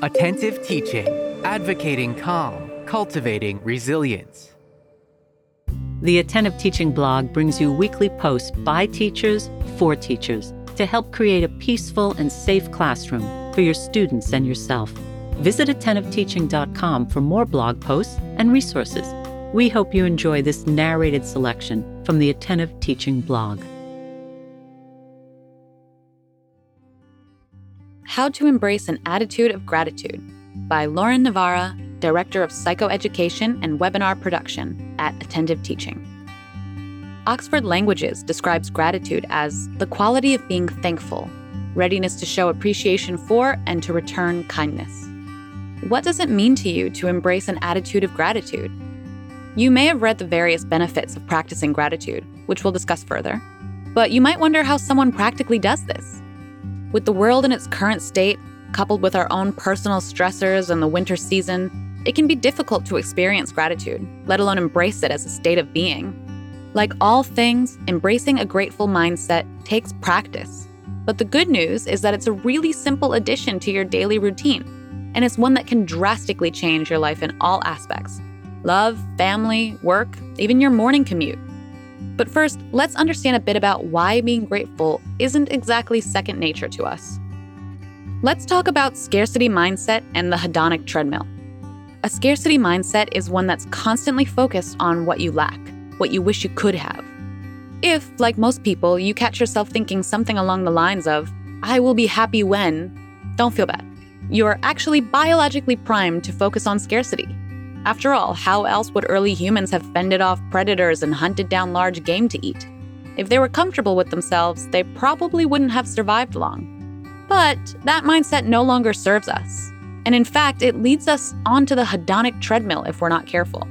Attentive teaching, advocating calm, cultivating resilience. The Attentive Teaching blog brings you weekly posts by teachers for teachers to help create a peaceful and safe classroom for your students and yourself. Visit attentiveteaching.com for more blog posts and resources. We hope you enjoy this narrated selection from the Attentive Teaching blog. How to Embrace an Attitude of Gratitude by Lauren Navarra, Director of Psychoeducation and Webinar Production at Attentive Teaching. Oxford Languages describes gratitude as the quality of being thankful, readiness to show appreciation for and to return kindness. What does it mean to you to embrace an attitude of gratitude? You may have read the various benefits of practicing gratitude, which we'll discuss further, but you might wonder how someone practically does this. With the world in its current state, coupled with our own personal stressors and the winter season, it can be difficult to experience gratitude, let alone embrace it as a state of being. Like all things, embracing a grateful mindset takes practice. But the good news is that it's a really simple addition to your daily routine, and it's one that can drastically change your life in all aspects love, family, work, even your morning commute. But first, let's understand a bit about why being grateful isn't exactly second nature to us. Let's talk about scarcity mindset and the hedonic treadmill. A scarcity mindset is one that's constantly focused on what you lack, what you wish you could have. If, like most people, you catch yourself thinking something along the lines of, I will be happy when, don't feel bad. You're actually biologically primed to focus on scarcity. After all, how else would early humans have fended off predators and hunted down large game to eat? If they were comfortable with themselves, they probably wouldn't have survived long. But that mindset no longer serves us. And in fact, it leads us onto the hedonic treadmill if we're not careful.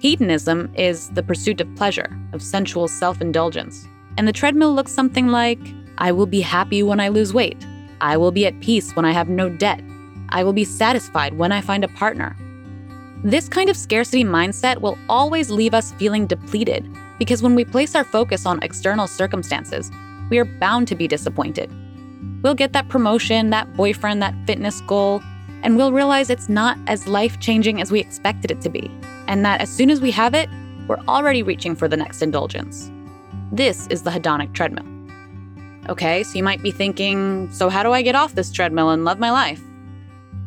Hedonism is the pursuit of pleasure, of sensual self indulgence. And the treadmill looks something like I will be happy when I lose weight. I will be at peace when I have no debt. I will be satisfied when I find a partner. This kind of scarcity mindset will always leave us feeling depleted because when we place our focus on external circumstances, we are bound to be disappointed. We'll get that promotion, that boyfriend, that fitness goal, and we'll realize it's not as life changing as we expected it to be, and that as soon as we have it, we're already reaching for the next indulgence. This is the hedonic treadmill. Okay, so you might be thinking, so how do I get off this treadmill and love my life?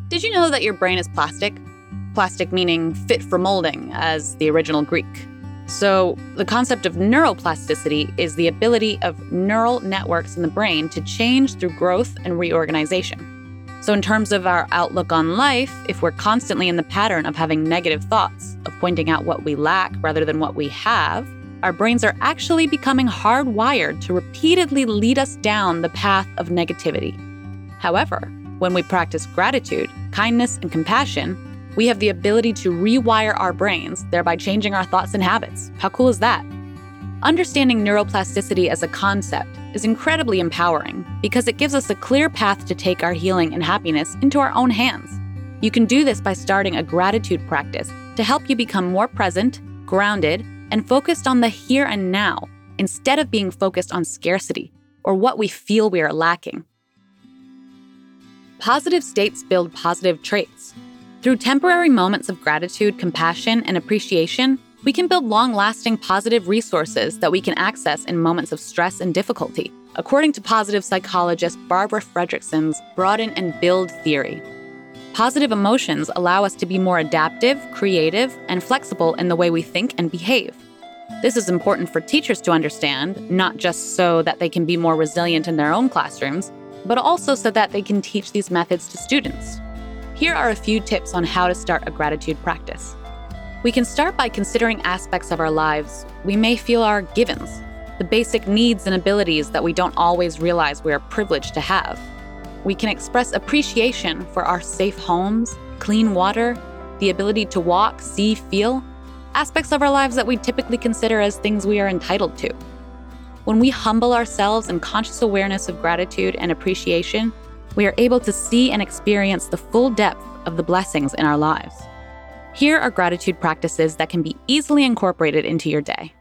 Did you know that your brain is plastic? Plastic meaning fit for molding, as the original Greek. So, the concept of neuroplasticity is the ability of neural networks in the brain to change through growth and reorganization. So, in terms of our outlook on life, if we're constantly in the pattern of having negative thoughts, of pointing out what we lack rather than what we have, our brains are actually becoming hardwired to repeatedly lead us down the path of negativity. However, when we practice gratitude, kindness, and compassion, we have the ability to rewire our brains, thereby changing our thoughts and habits. How cool is that? Understanding neuroplasticity as a concept is incredibly empowering because it gives us a clear path to take our healing and happiness into our own hands. You can do this by starting a gratitude practice to help you become more present, grounded, and focused on the here and now instead of being focused on scarcity or what we feel we are lacking. Positive states build positive traits, through temporary moments of gratitude, compassion, and appreciation, we can build long lasting positive resources that we can access in moments of stress and difficulty, according to positive psychologist Barbara Fredrickson's Broaden and Build theory. Positive emotions allow us to be more adaptive, creative, and flexible in the way we think and behave. This is important for teachers to understand, not just so that they can be more resilient in their own classrooms, but also so that they can teach these methods to students. Here are a few tips on how to start a gratitude practice. We can start by considering aspects of our lives we may feel are givens, the basic needs and abilities that we don't always realize we are privileged to have. We can express appreciation for our safe homes, clean water, the ability to walk, see, feel, aspects of our lives that we typically consider as things we are entitled to. When we humble ourselves in conscious awareness of gratitude and appreciation, we are able to see and experience the full depth of the blessings in our lives. Here are gratitude practices that can be easily incorporated into your day.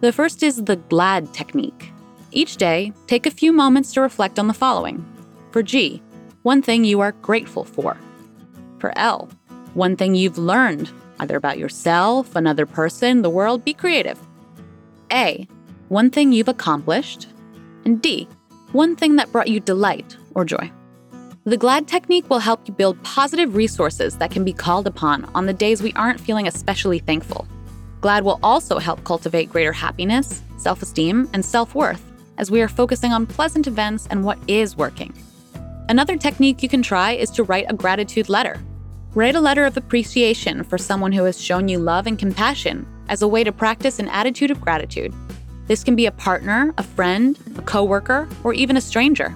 The first is the GLAD technique. Each day, take a few moments to reflect on the following. For G, one thing you are grateful for. for L. One thing you've learned, either about yourself, another person, the world, be creative. A. One thing you've accomplished. And D. One thing that brought you delight or joy. The GLAD technique will help you build positive resources that can be called upon on the days we aren't feeling especially thankful. GLAD will also help cultivate greater happiness, self esteem, and self worth as we are focusing on pleasant events and what is working. Another technique you can try is to write a gratitude letter. Write a letter of appreciation for someone who has shown you love and compassion as a way to practice an attitude of gratitude. This can be a partner, a friend, a coworker, or even a stranger.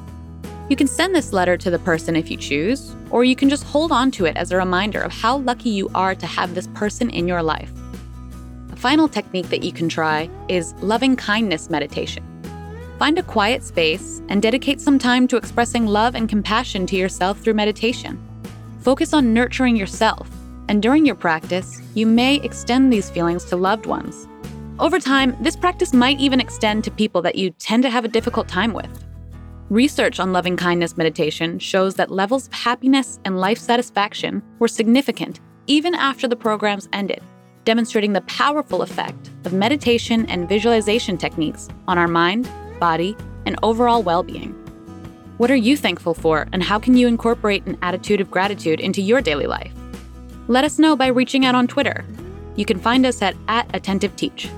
You can send this letter to the person if you choose, or you can just hold on to it as a reminder of how lucky you are to have this person in your life. A final technique that you can try is loving kindness meditation. Find a quiet space and dedicate some time to expressing love and compassion to yourself through meditation. Focus on nurturing yourself, and during your practice, you may extend these feelings to loved ones. Over time, this practice might even extend to people that you tend to have a difficult time with. Research on loving kindness meditation shows that levels of happiness and life satisfaction were significant even after the programs ended, demonstrating the powerful effect of meditation and visualization techniques on our mind, body, and overall well being. What are you thankful for, and how can you incorporate an attitude of gratitude into your daily life? Let us know by reaching out on Twitter. You can find us at, at AttentiveTeach.